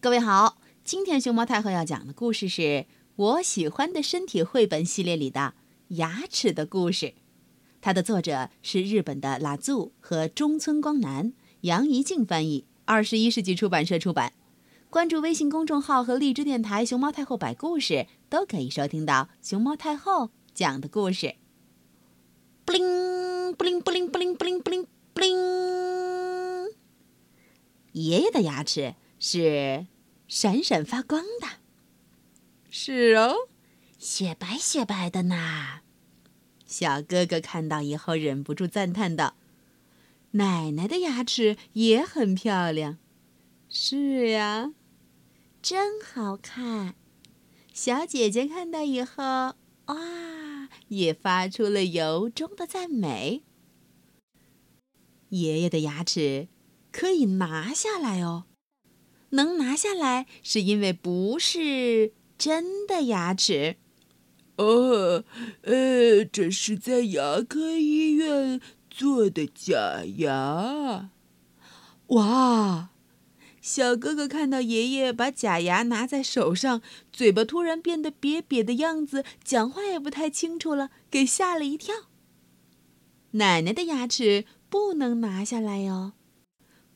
各位好，今天熊猫太后要讲的故事是我喜欢的身体绘本系列里的《牙齿的故事》，它的作者是日本的拉祖和中村光南，杨怡静翻译，二十一世纪出版社出版。关注微信公众号和荔枝电台“熊猫太后摆故事”，都可以收听到熊猫太后讲的故事。布灵布灵布灵布灵布灵布灵布灵，爷爷的牙齿。是闪闪发光的，是哦，雪白雪白的呢。小哥哥看到以后忍不住赞叹道：“奶奶的牙齿也很漂亮。”是呀，真好看。小姐姐看到以后，哇，也发出了由衷的赞美。爷爷的牙齿可以拿下来哦。能拿下来，是因为不是真的牙齿。哦，呃，这是在牙科医院做的假牙。哇！小哥哥看到爷爷把假牙拿在手上，嘴巴突然变得瘪瘪的样子，讲话也不太清楚了，给吓了一跳。奶奶的牙齿不能拿下来哟。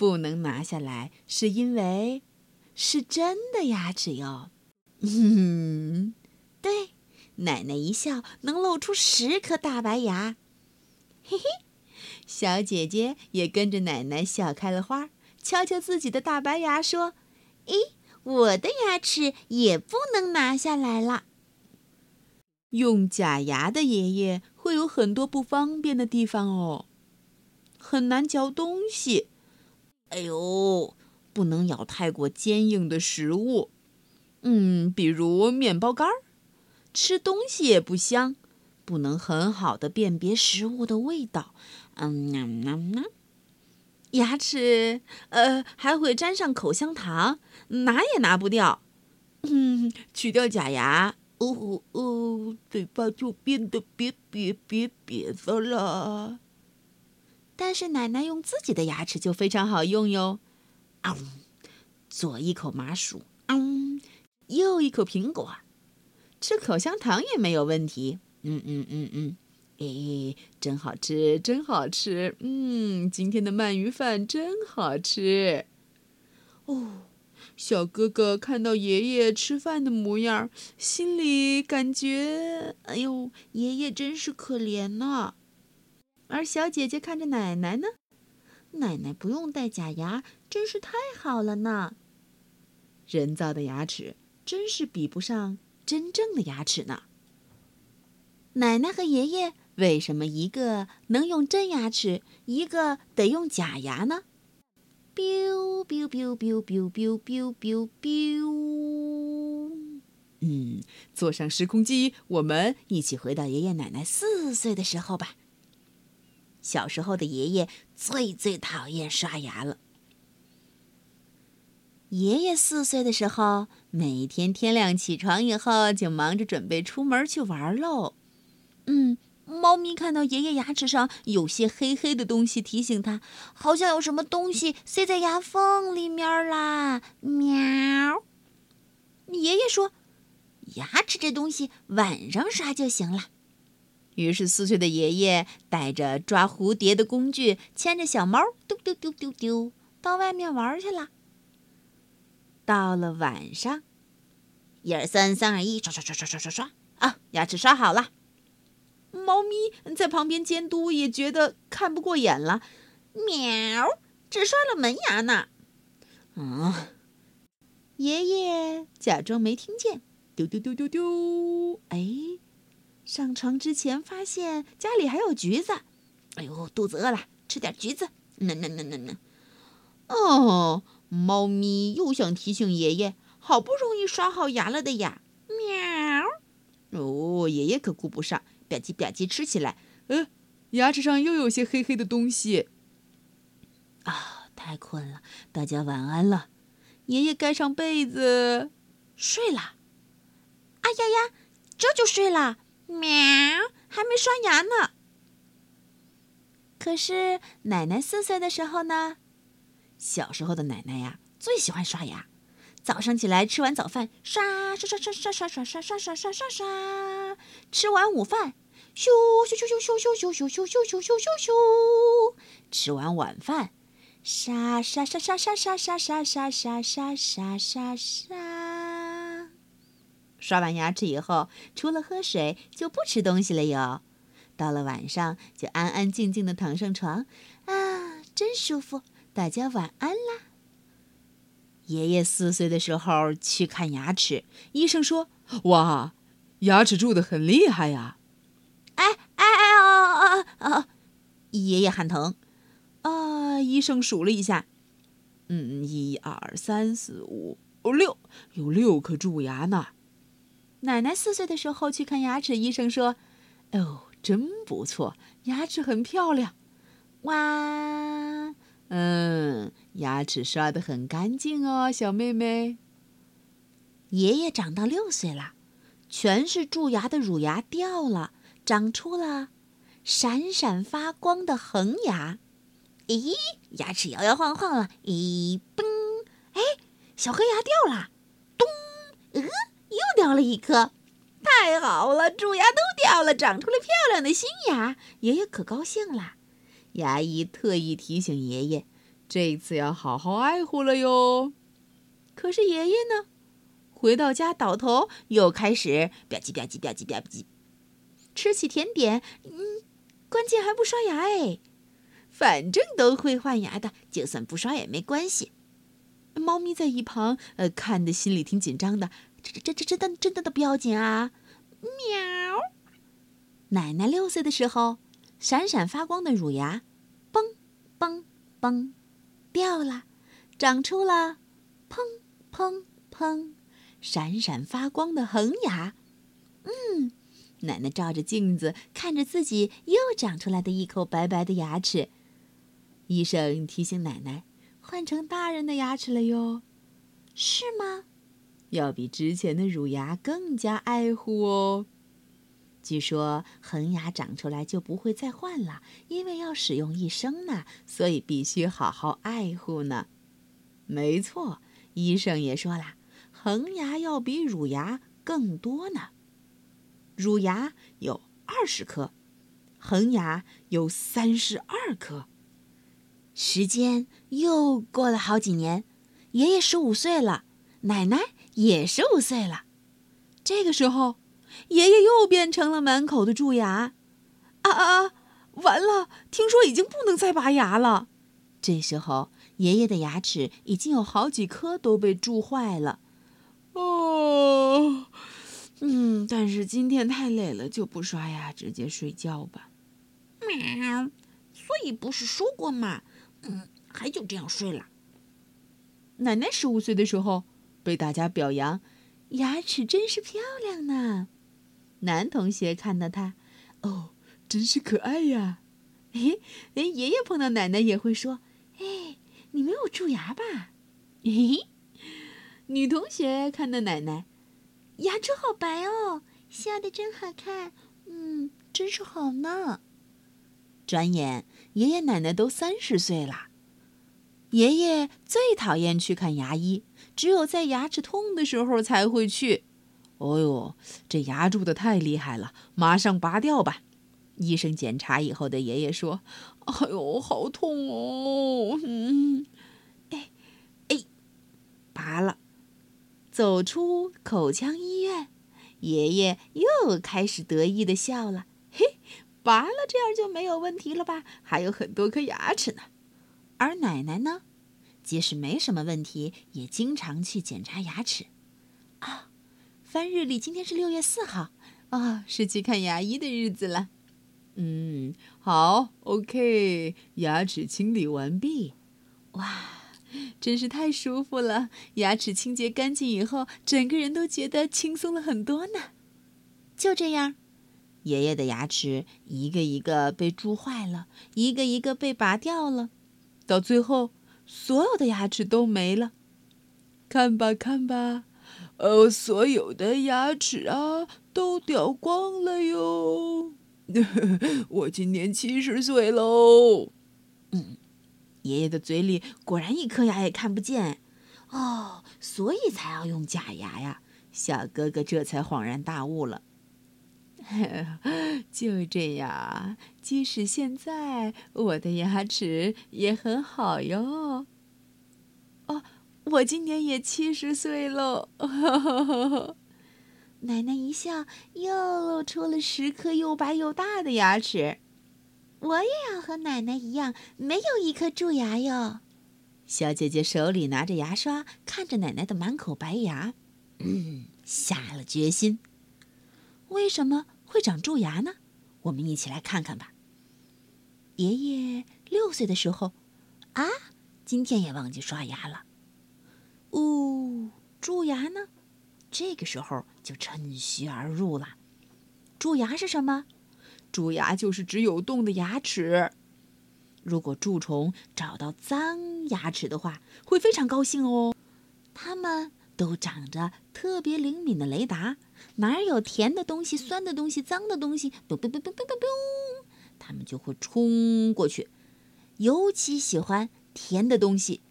不能拿下来，是因为是真的牙齿哟。嗯，对，奶奶一笑能露出十颗大白牙。嘿嘿，小姐姐也跟着奶奶笑开了花，敲敲自己的大白牙说：“咦，我的牙齿也不能拿下来了。”用假牙的爷爷会有很多不方便的地方哦，很难嚼东西。哎呦，不能咬太过坚硬的食物，嗯，比如面包干儿，吃东西也不香，不能很好的辨别食物的味道，嗯呐呐呐，牙齿呃还会沾上口香糖，拿也拿不掉，嗯，取掉假牙，哦哦，嘴巴就变得瘪瘪瘪瘪的了。但是奶奶用自己的牙齿就非常好用哟，啊，左一口麻薯，嗯，右一口苹果，吃口香糖也没有问题。嗯嗯嗯嗯，哎，真好吃，真好吃。嗯，今天的鳗鱼饭真好吃。哦，小哥哥看到爷爷吃饭的模样，心里感觉，哎呦，爷爷真是可怜呐。而小姐姐看着奶奶呢，奶奶不用戴假牙，真是太好了呢。人造的牙齿真是比不上真正的牙齿呢。奶奶和爷爷为什么一个能用真牙齿，一个得用假牙呢？biu biu biu biu biu biu biu biu biu。嗯，坐上时空机，我们一起回到爷爷奶奶四岁的时候吧。小时候的爷爷最最讨厌刷牙了。爷爷四岁的时候，每天天亮起床以后就忙着准备出门去玩喽。嗯，猫咪看到爷爷牙齿上有些黑黑的东西，提醒他好像有什么东西塞在牙缝里面啦。喵。爷爷说：“牙齿这东西晚上刷就行了。”于是，四岁的爷爷带着抓蝴蝶的工具，牵着小猫，丢丢丢丢丢，到外面玩去了。到了晚上，一二三，三二一，刷刷刷刷刷刷刷，啊，牙齿刷好了。猫咪在旁边监督，也觉得看不过眼了。喵，只刷了门牙呢。嗯，爷爷假装没听见，丢丢丢丢丢，哎。上床之前发现家里还有橘子，哎呦，肚子饿了，吃点橘子。那那那那那，哦，猫咪又想提醒爷爷，好不容易刷好牙了的呀。喵，哦，爷爷可顾不上，吧唧吧唧吃起来。呃，牙齿上又有些黑黑的东西。啊，太困了，大家晚安了。爷爷盖上被子睡了。哎呀呀，这就睡了。喵，还没刷牙呢。可是奶奶四岁的时候呢，小时候的奶奶呀，最喜欢刷牙，早上起来吃完早饭，刷刷刷刷刷刷刷刷刷刷刷刷刷，吃完午饭，咻咻咻咻咻咻咻咻咻咻咻咻咻，吃完晚饭，刷刷刷刷刷刷刷刷刷刷刷刷刷刷。刷完牙齿以后，除了喝水就不吃东西了哟。到了晚上就安安静静的躺上床，啊，真舒服。大家晚安啦。爷爷四岁的时候去看牙齿，医生说：“哇，牙齿蛀得很厉害呀！”哎哎哎哦哦哦！爷爷喊疼。啊，医生数了一下，嗯，一二三四五六，有六颗蛀牙呢。奶奶四岁的时候去看牙齿，医生说：“哦，真不错，牙齿很漂亮。”哇。嗯，牙齿刷得很干净哦，小妹妹。爷爷长到六岁了，全是蛀牙的乳牙掉了，长出了闪闪发光的恒牙。咦，牙齿摇摇晃晃了，咦嘣，哎，小黑牙掉了，咚，呃，又掉了一颗，太好了，蛀牙都掉了，长出了漂亮的新牙，爷爷可高兴了。牙医特意提醒爷爷，这次要好好爱护了哟。可是爷爷呢？回到家倒头，又开始吧唧吧唧吧唧吧唧，吃起甜点。嗯，关键还不刷牙哎。反正都会换牙的，就算不刷也没关系。猫咪在一旁，呃，看的心里挺紧张的。这这这这真的真的都不要紧啊！喵。奶奶六岁的时候。闪闪发光的乳牙，嘣嘣嘣，掉了，长出了，砰砰砰，闪闪发光的恒牙。嗯，奶奶照着镜子看着自己又长出来的一口白白的牙齿。医生提醒奶奶，换成大人的牙齿了哟。是吗？要比之前的乳牙更加爱护哦。据说恒牙长出来就不会再换了，因为要使用一生呢，所以必须好好爱护呢。没错，医生也说了，恒牙要比乳牙更多呢。乳牙有二十颗，恒牙有三十二颗。时间又过了好几年，爷爷十五岁了，奶奶也十五岁了。这个时候。爷爷又变成了满口的蛀牙，啊啊啊！完了，听说已经不能再拔牙了。这时候，爷爷的牙齿已经有好几颗都被蛀坏了。哦，嗯，但是今天太累了，就不刷牙，直接睡觉吧。喵，所以不是说过嘛？嗯，还就这样睡了。奶奶十五岁的时候被大家表扬，牙齿真是漂亮呢。男同学看到他，哦，真是可爱呀！嘿，连爷爷碰到奶奶也会说：“哎，你没有蛀牙吧？”嘿嘿。女同学看到奶奶，牙齿好白哦，笑得真好看。嗯，真是好呢。转眼爷爷奶奶都三十岁了，爷爷最讨厌去看牙医，只有在牙齿痛的时候才会去。哦呦，这牙蛀的太厉害了，马上拔掉吧！医生检查以后的爷爷说：“哎呦，好痛哦！”嗯，哎哎，拔了。走出口腔医院，爷爷又开始得意的笑了。嘿，拔了这样就没有问题了吧？还有很多颗牙齿呢。而奶奶呢，即使没什么问题，也经常去检查牙齿。啊。翻日历，今天是六月四号，啊，是去看牙医的日子了。嗯，好，OK，牙齿清理完毕。哇，真是太舒服了！牙齿清洁干净以后，整个人都觉得轻松了很多呢。就这样，爷爷的牙齿一个一个被蛀坏了，一个一个被拔掉了，到最后，所有的牙齿都没了。看吧，看吧。呃，所有的牙齿啊都掉光了哟。我今年七十岁喽。嗯，爷爷的嘴里果然一颗牙也看不见。哦，所以才要用假牙呀。小哥哥这才恍然大悟了。就这样，即使现在我的牙齿也很好哟。哦，我今年也七十岁喽。奶奶一笑，又露出了十颗又白又大的牙齿。我也要和奶奶一样，没有一颗蛀牙哟。小姐姐手里拿着牙刷，看着奶奶的满口白牙，嗯，下了决心。为什么会长蛀牙呢？我们一起来看看吧。爷爷六岁的时候，啊，今天也忘记刷牙了。呜，蛀牙呢？这个时候就趁虚而入了。蛀牙是什么？蛀牙就是指有洞的牙齿。如果蛀虫找到脏牙齿的话，会非常高兴哦。它们都长着特别灵敏的雷达，哪有甜的东西、酸的东西、脏的东西，咚咚咚咚咚咚咚，它们就会冲过去。尤其喜欢甜的东西。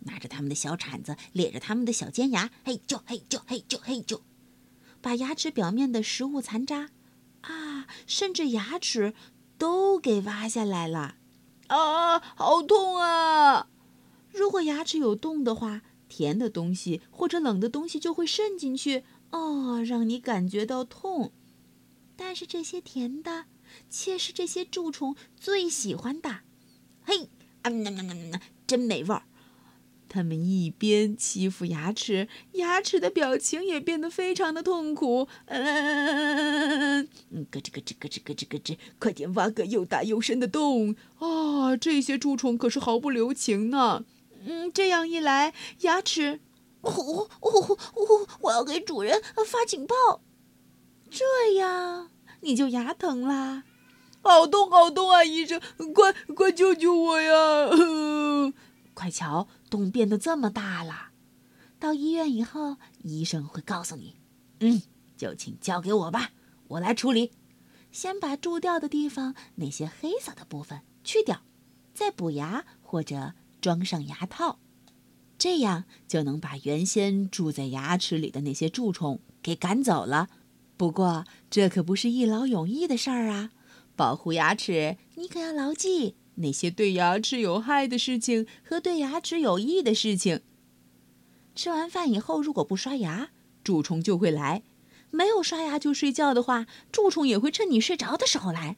拿着他们的小铲子，咧着他们的小尖牙，嘿啾嘿啾嘿啾嘿啾，把牙齿表面的食物残渣，啊，甚至牙齿都给挖下来了。啊，好痛啊！如果牙齿有洞的话，甜的东西或者冷的东西就会渗进去，哦，让你感觉到痛。但是这些甜的，却是这些蛀虫最喜欢的。嘿，啊，真没味儿。他们一边欺负牙齿，牙齿的表情也变得非常的痛苦。嗯，咯吱咯吱咯吱咯吱咯吱，快点挖个又大又深的洞啊！这些蛀虫可是毫不留情呢。嗯，这样一来，牙齿，呼呼呼呼，我要给主人发警报。这样你就牙疼啦？好痛好痛啊！医生，快快救救我呀！快瞧，洞变得这么大了。到医院以后，医生会告诉你：“嗯，就请交给我吧，我来处理。先把蛀掉的地方那些黑色的部分去掉，再补牙或者装上牙套，这样就能把原先住在牙齿里的那些蛀虫给赶走了。不过，这可不是一劳永逸的事儿啊！保护牙齿，你可要牢记。”那些对牙齿有害的事情和对牙齿有益的事情。吃完饭以后，如果不刷牙，蛀虫就会来；没有刷牙就睡觉的话，蛀虫也会趁你睡着的时候来。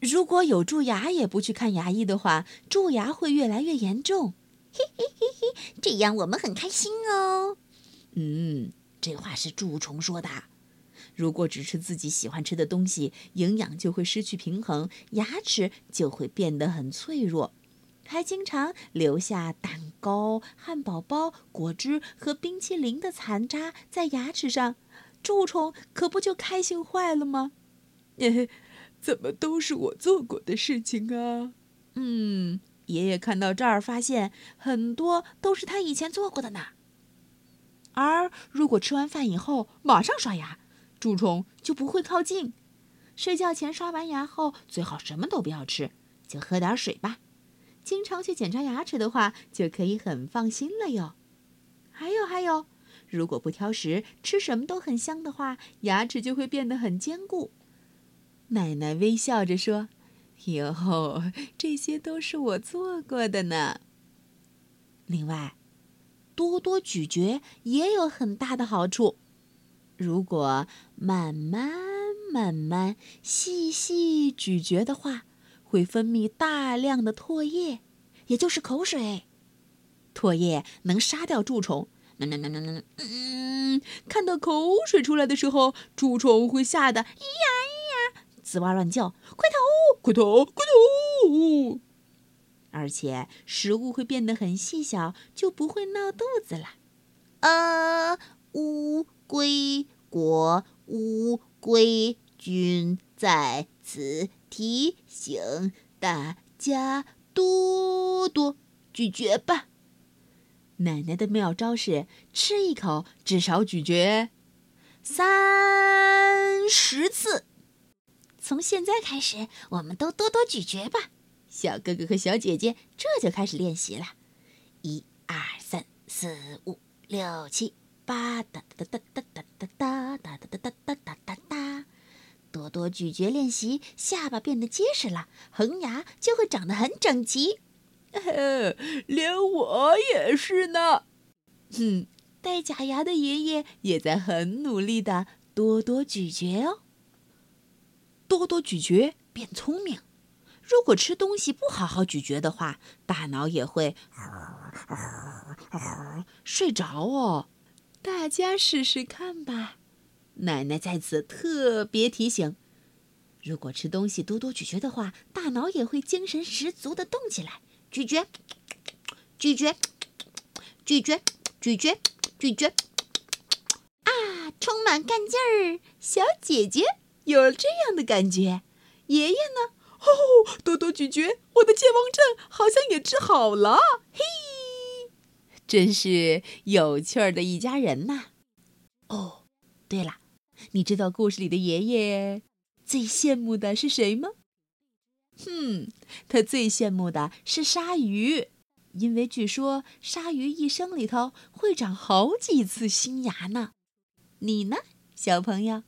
如果有蛀牙也不去看牙医的话，蛀牙会越来越严重。嘿嘿嘿嘿，这样我们很开心哦。嗯，这话是蛀虫说的。如果只吃自己喜欢吃的东西，营养就会失去平衡，牙齿就会变得很脆弱，还经常留下蛋糕、汉堡包、果汁和冰淇淋的残渣在牙齿上，蛀虫可不就开心坏了吗？怎么都是我做过的事情啊？嗯，爷爷看到这儿，发现很多都是他以前做过的呢。而如果吃完饭以后马上刷牙，蛀虫就不会靠近。睡觉前刷完牙后，最好什么都不要吃，就喝点水吧。经常去检查牙齿的话，就可以很放心了哟。还有还有，如果不挑食，吃什么都很香的话，牙齿就会变得很坚固。奶奶微笑着说：“哟，这些都是我做过的呢。另外，多多咀嚼也有很大的好处。”如果慢慢、慢慢、细细咀嚼的话，会分泌大量的唾液，也就是口水。唾液能杀掉蛀虫。嗯，看到口水出来的时候，蛀虫会吓得呀呀，吱哇乱叫，快逃！快逃！快逃！而且食物会变得很细小，就不会闹肚子了。啊，乌。龟国乌龟君在此提醒大家多多咀嚼吧。奶奶的妙招是吃一口至少咀嚼三十次。从现在开始，我们都多多咀嚼吧。小哥哥和小姐姐这就开始练习了。一二三四五。六七八，哒哒哒哒哒哒哒哒哒哒哒哒哒哒。多多咀嚼练习，下巴变得结实了，恒牙就会长得很整齐。连我也是呢。哼，戴假牙的爷爷也在很努力的多多咀嚼哦。多多咀嚼变聪明。如果吃东西不好好咀嚼的话，大脑也会睡着哦。大家试试看吧。奶奶在此特别提醒：如果吃东西多多咀嚼的话，大脑也会精神十足的动起来。咀嚼，咀嚼，咀嚼，咀嚼，咀嚼。啊，充满干劲儿！小姐姐有了这样的感觉，爷爷呢？哦，多多咀嚼，我的健忘症好像也治好了。嘿，真是有趣儿的一家人呐！哦，对了，你知道故事里的爷爷最羡慕的是谁吗？哼，他最羡慕的是鲨鱼，因为据说鲨鱼一生里头会长好几次新牙呢。你呢，小朋友？